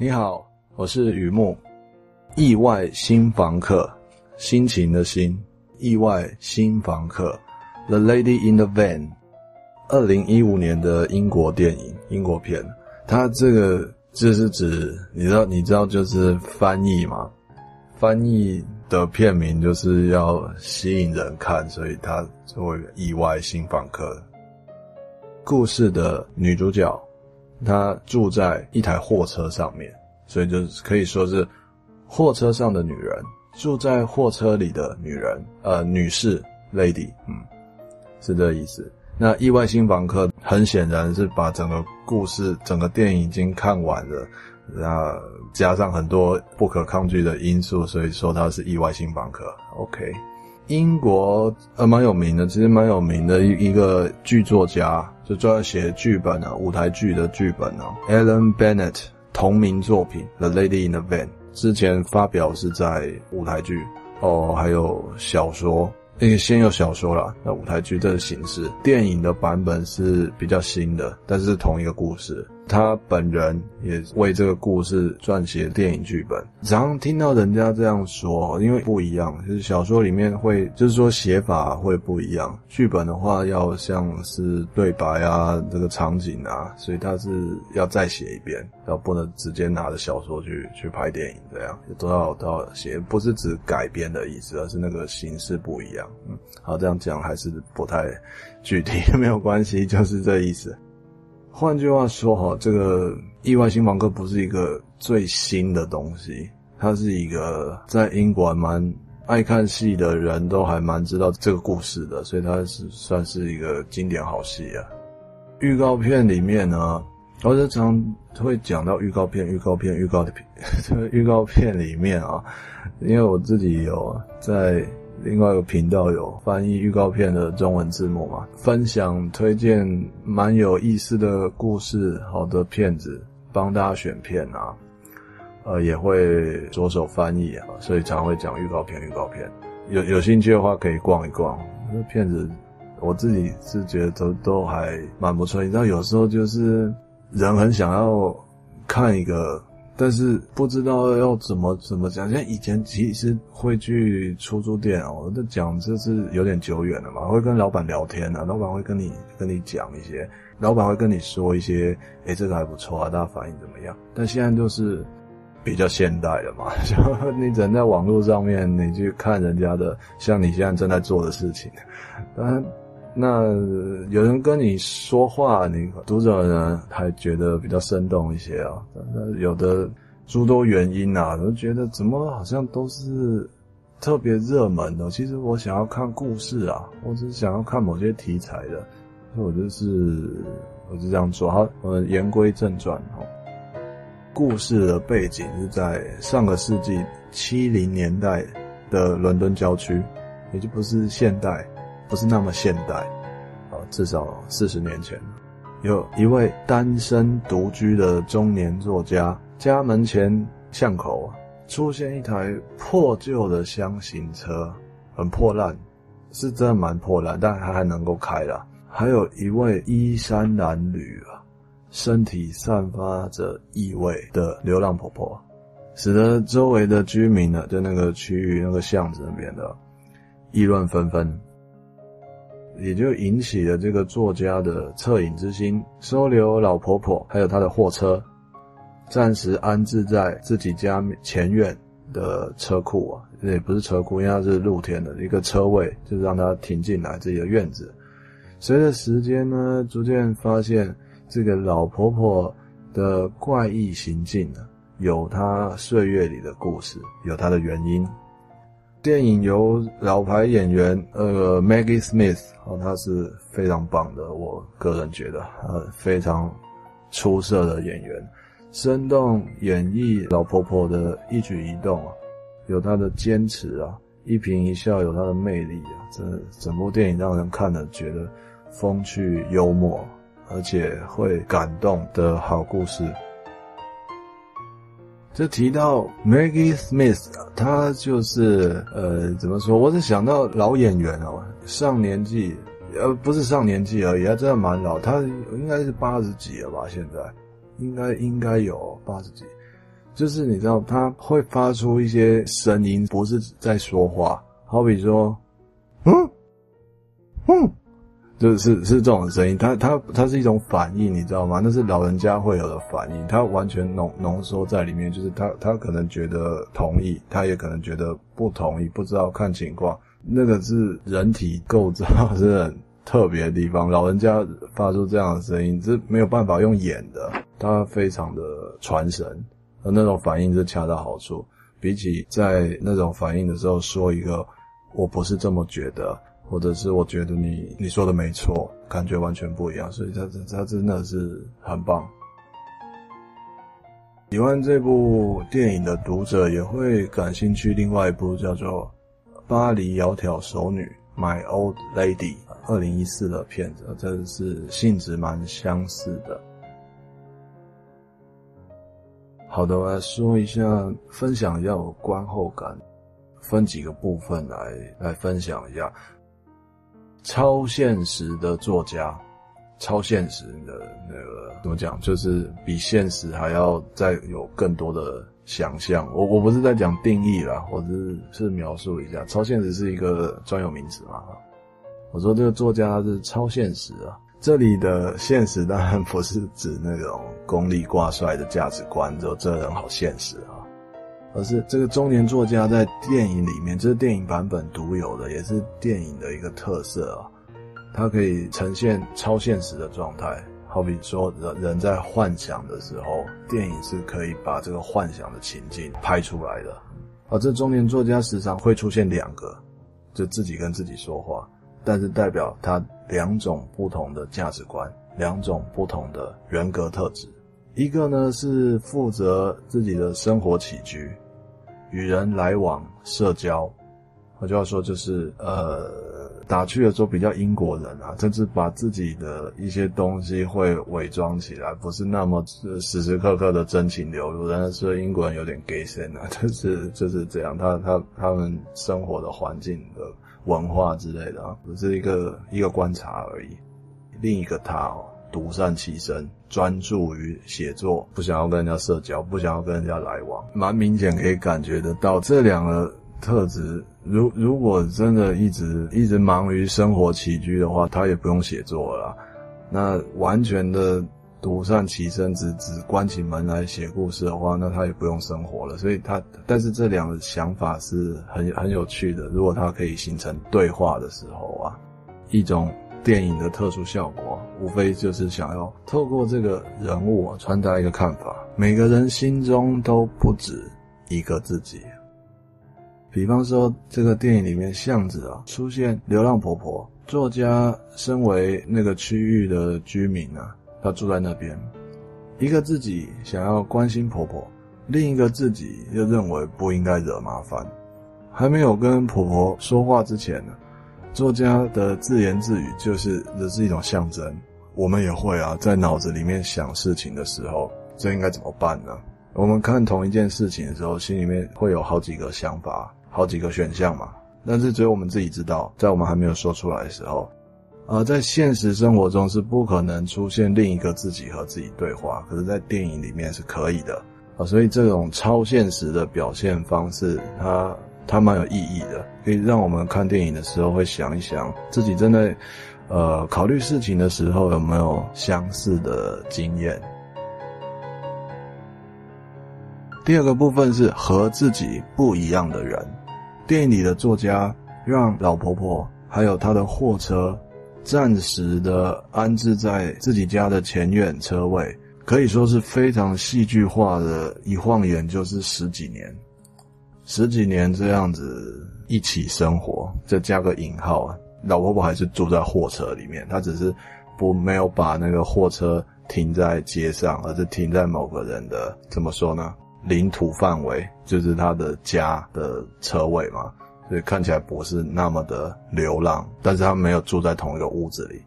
你好，我是雨木。意外新房客，心情的心，意外新房客。The Lady in the Van，二零一五年的英国电影，英国片。它这个就是指，你知道，你知道就是翻译吗？翻译的片名就是要吸引人看，所以它作为意外新房客。故事的女主角，她住在一台货车上面，所以就可以说是货车上的女人，住在货车里的女人，呃，女士，lady，嗯，是这意思。那意外新房客很显然是把整个故事、整个电影已经看完了，那加上很多不可抗拒的因素，所以说他是意外新房客。OK。英国呃蛮有名的，其实蛮有名的一一个剧作家，就专门写剧本啊，舞台剧的剧本啊，Alan Bennett 同名作品《The Lady in the Van》之前发表是在舞台剧哦，还有小说，那个先有小说啦，那舞台剧这个形式，电影的版本是比较新的，但是同一个故事。他本人也为这个故事撰写电影剧本。常听到人家这样说，因为不一样，就是小说里面会，就是说写法会不一样。剧本的话，要像是对白啊，这个场景啊，所以他是要再写一遍，要不能直接拿着小说去去拍电影，这样都要都要写，不是指改编的意思，而是那个形式不一样。嗯，好，这样讲还是不太具体，没有关系，就是这意思。换句话说，哈，这个意外新房客不是一个最新的东西，它是一个在英国还蛮爱看戏的人都还蛮知道这个故事的，所以它是算是一个经典好戏啊。预告片里面呢，我经常会讲到预告片、预告片、预告的片，这个预告片里面啊，因为我自己有在。另外一个频道有翻译预告片的中文字幕嘛，分享推荐蛮有意思的故事，好的片子，帮大家选片啊，呃，也会着手翻译啊，所以常会讲预告片。预告片有有兴趣的话可以逛一逛，那片子我自己是觉得都都还蛮不错。你知道有时候就是人很想要看一个。但是不知道要怎么怎么讲，像以前其实会去出租店哦，我在讲这是有点久远了嘛，会跟老板聊天啊，老板会跟你跟你讲一些，老板会跟你说一些，诶、欸、这个还不错啊，大家反应怎么样？但现在就是比较现代了嘛，就你只能在网络上面，你去看人家的，像你现在正在做的事情，当然。那有人跟你说话，你读者呢还觉得比较生动一些啊。那有的诸多原因啊，都觉得怎么好像都是特别热门的。其实我想要看故事啊，我只是想要看某些题材的，所以我就是我就这样做。好，我们言归正传哈。故事的背景是在上个世纪七零年代的伦敦郊区，也就不是现代。不是那么现代，啊，至少四十年前，有一位单身独居的中年作家，家门前巷口出现一台破旧的箱型车，很破烂，是真的蛮破烂，但他还能够开了。还有一位衣衫褴褛啊，身体散发着异味的流浪婆婆，使得周围的居民呢，在那个区域那个巷子那边的议论纷纷。也就引起了这个作家的恻隐之心，收留老婆婆还有她的货车，暂时安置在自己家前院的车库啊，也不是车库，因为它是露天的一个车位，就是让她停进来自己的院子。随着时间呢，逐渐发现这个老婆婆的怪异行径呢，有她岁月里的故事，有她的原因。电影由老牌演员呃 Maggie Smith 哦，她是非常棒的，我个人觉得呃非常出色的演员，生动演绎老婆婆的一举一动啊，有她的坚持啊，一颦一笑有她的魅力啊，这整部电影让人看了觉得风趣幽默，而且会感动的好故事。就提到 Maggie Smith，她就是呃，怎么说？我是想到老演员哦，上年纪，呃，不是上年纪而已，她真的蛮老，她应该是八十几了吧？现在应该应该有八十几。就是你知道他会发出一些声音，不是在说话，好比说，嗯，嗯。就是是这种声音，它它它是一种反应，你知道吗？那是老人家会有的反应，它完全浓浓缩在里面。就是他他可能觉得同意，他也可能觉得不同意，不知道看情况。那个是人体构造是很特别的地方。老人家发出这样的声音是没有办法用演的，他非常的传神，而那种反应是恰到好处。比起在那种反应的时候说一个“我不是这么觉得”。或者是我觉得你你说的没错，感觉完全不一样，所以他他真的是很棒。喜欢这部电影的读者也会感兴趣，另外一部叫做《巴黎窈窕淑女》（My Old Lady），二零一四的片子，这是性质蛮相似的。好的，我来说一下，分享一下我观后感，分几个部分来来分享一下。超现实的作家，超现实的那个怎么讲？就是比现实还要再有更多的想象。我我不是在讲定义啦，我是是描述一下，超现实是一个专有名词嘛。我说这个作家是超现实啊，这里的现实当然不是指那种功利挂帅的价值观，就这人好现实啊。而是这个中年作家在电影里面，这是电影版本独有的，也是电影的一个特色啊。它可以呈现超现实的状态，好比说人人在幻想的时候，电影是可以把这个幻想的情境拍出来的。而这中年作家时常会出现两个，就自己跟自己说话，但是代表他两种不同的价值观，两种不同的人格特质。一个呢是负责自己的生活起居，与人来往、社交。我就要说，就是呃，打趣的说比较英国人啊，甚至把自己的一些东西会伪装起来，不是那么时时刻刻的真情流露。但是英国人有点 gay 森啊，就是就是这样，他他他们生活的环境的文化之类的啊，只是一个一个观察而已。另一个他哦。独善其身，专注于写作，不想要跟人家社交，不想要跟人家来往，蛮明显可以感觉得到这两个特质。如如果真的一直一直忙于生活起居的话，他也不用写作了。那完全的独善其身，只只关起门来写故事的话，那他也不用生活了。所以他，但是这两个想法是很很有趣的。如果他可以形成对话的时候啊，一种。电影的特殊效果，无非就是想要透过这个人物传达一个看法。每个人心中都不止一个自己。比方说，这个电影里面巷子啊，出现流浪婆婆，作家身为那个区域的居民啊，他住在那边，一个自己想要关心婆婆，另一个自己又认为不应该惹麻烦。还没有跟婆婆说话之前呢。作家的自言自语就是，这是一种象征。我们也会啊，在脑子里面想事情的时候，这应该怎么办呢？我们看同一件事情的时候，心里面会有好几个想法，好几个选项嘛。但是只有我们自己知道，在我们还没有说出来的时候，而在现实生活中是不可能出现另一个自己和自己对话，可是，在电影里面是可以的啊。所以这种超现实的表现方式，它。它蛮有意义的，可以让我们看电影的时候会想一想，自己真的，呃，考虑事情的时候有没有相似的经验。第二个部分是和自己不一样的人。电影里的作家让老婆婆还有她的货车暂时的安置在自己家的前院车位，可以说是非常戏剧化的，一晃眼就是十几年。十几年这样子一起生活，再加个引号啊，老婆婆还是住在货车里面，她只是不没有把那个货车停在街上，而是停在某个人的怎么说呢？领土范围，就是他的家的车位嘛，所以看起来不是那么的流浪，但是他没有住在同一个屋子里。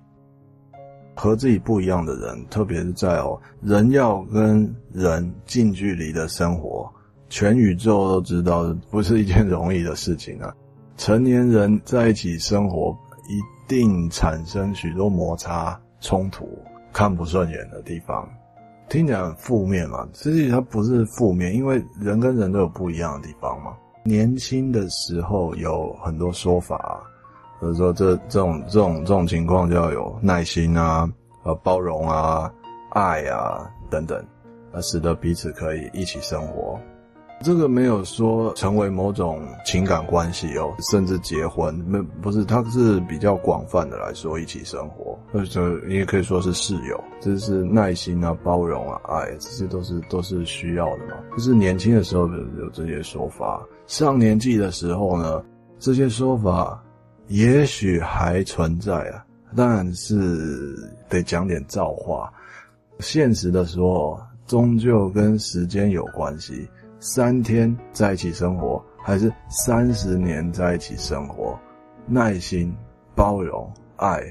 和自己不一样的人，特别是在哦，人要跟人近距离的生活。全宇宙都知道，不是一件容易的事情啊！成年人在一起生活，一定产生许多摩擦、冲突、看不顺眼的地方。听起来很负面嘛，实际它不是负面，因为人跟人都有不一样的地方嘛。年轻的时候有很多说法，比如说这这种这种这种情况就要有耐心啊，呃，包容啊，爱啊等等，而使得彼此可以一起生活。这个没有说成为某种情感关系哦，甚至结婚，没不是，它是比较广泛的来说，一起生活，或者也可以说是室友，这是耐心啊、包容啊、爱，这些都是都是需要的嘛。就是年轻的时候有有这些说法，上年纪的时候呢，这些说法也许还存在啊，但是得讲点造化。现实的说，终究跟时间有关系。三天在一起生活，还是三十年在一起生活？耐心、包容、爱，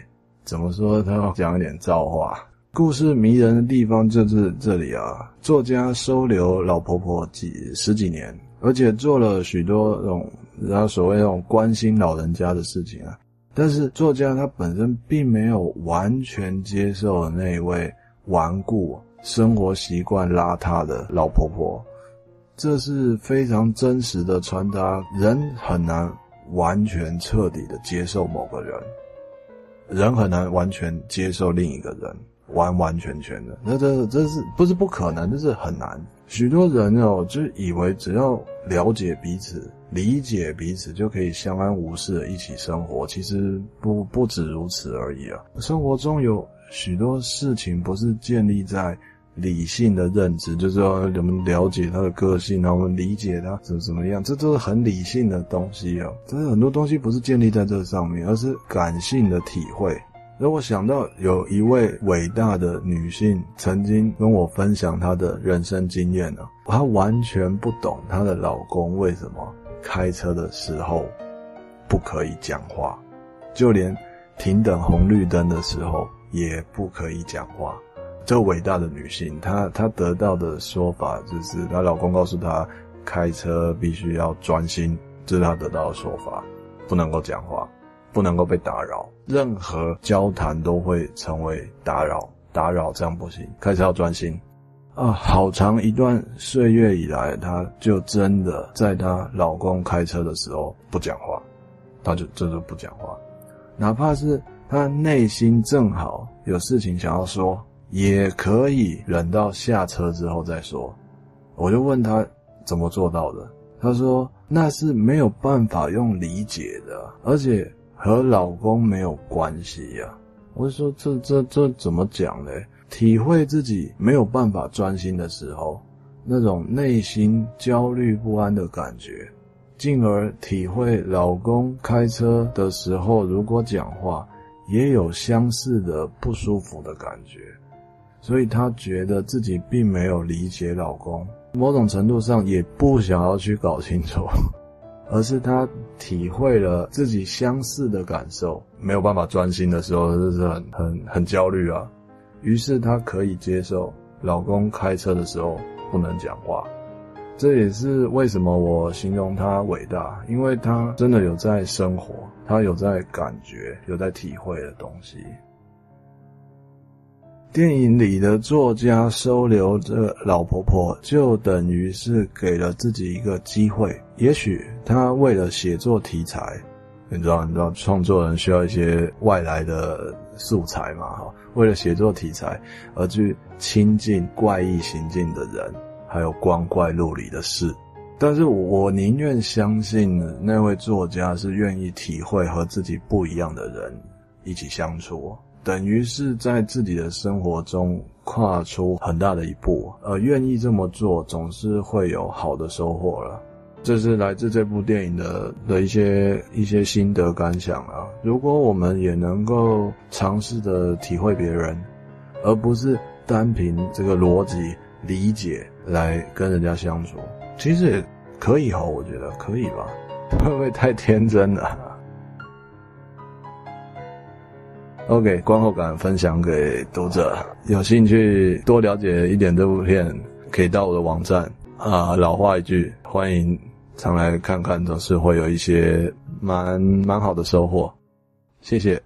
怎么说？他要讲一点造化。故事迷人的地方就是这里啊！作家收留老婆婆几十几年，而且做了许多这种，然后所谓那种关心老人家的事情啊。但是作家他本身并没有完全接受那一位顽固、生活习惯邋遢的老婆婆。这是非常真实的传达，人很难完全彻底的接受某个人，人很难完全接受另一个人，完完全全的，那这这是不是不可能？这是很难。许多人哦，就以为只要了解彼此、理解彼此，就可以相安无事的一起生活。其实不不止如此而已啊！生活中有许多事情不是建立在。理性的认知，就是说我们了解他的个性，然后我们理解他怎么怎么样，这都是很理性的东西哦。但是很多东西不是建立在这上面，而是感性的体会。让我想到有一位伟大的女性曾经跟我分享她的人生经验呢，她完全不懂她的老公为什么开车的时候不可以讲话，就连停等红绿灯的时候也不可以讲话。这伟大的女性，她她得到的说法就是，她老公告诉她，开车必须要专心，这是她得到的说法，不能够讲话，不能够被打扰，任何交谈都会成为打扰，打扰这样不行，开车要专心。啊，好长一段岁月以来，她就真的在她老公开车的时候不讲话，她就真的不讲话，哪怕是她内心正好有事情想要说。也可以忍到下车之后再说。我就问他怎么做到的，他说那是没有办法用理解的，而且和老公没有关系呀。我说这这这怎么讲呢？体会自己没有办法专心的时候，那种内心焦虑不安的感觉，进而体会老公开车的时候如果讲话也有相似的不舒服的感觉。所以她觉得自己并没有理解老公，某种程度上也不想要去搞清楚，而是她体会了自己相似的感受，没有办法专心的时候，就是很很很焦虑啊。于是她可以接受老公开车的时候不能讲话，这也是为什么我形容她伟大，因为她真的有在生活，她有在感觉，有在体会的东西。电影里的作家收留这老婆婆，就等于是给了自己一个机会。也许他为了写作题材，你知道，你知道，创作人需要一些外来的素材嘛？哈，为了写作题材而去亲近怪异行径的人，还有光怪陆离的事。但是我宁愿相信那位作家是愿意体会和自己不一样的人一起相处。等于是在自己的生活中跨出很大的一步，而愿意这么做，总是会有好的收获了。这是来自这部电影的的一些一些心得感想啊。如果我们也能够尝试的体会别人，而不是单凭这个逻辑理解来跟人家相处，其实也可以哦，我觉得可以吧？会不会太天真了？OK，观后感分享给读者，有兴趣多了解一点这部片，可以到我的网站啊。老话一句，欢迎常来看看，总是会有一些蛮蛮好的收获。谢谢。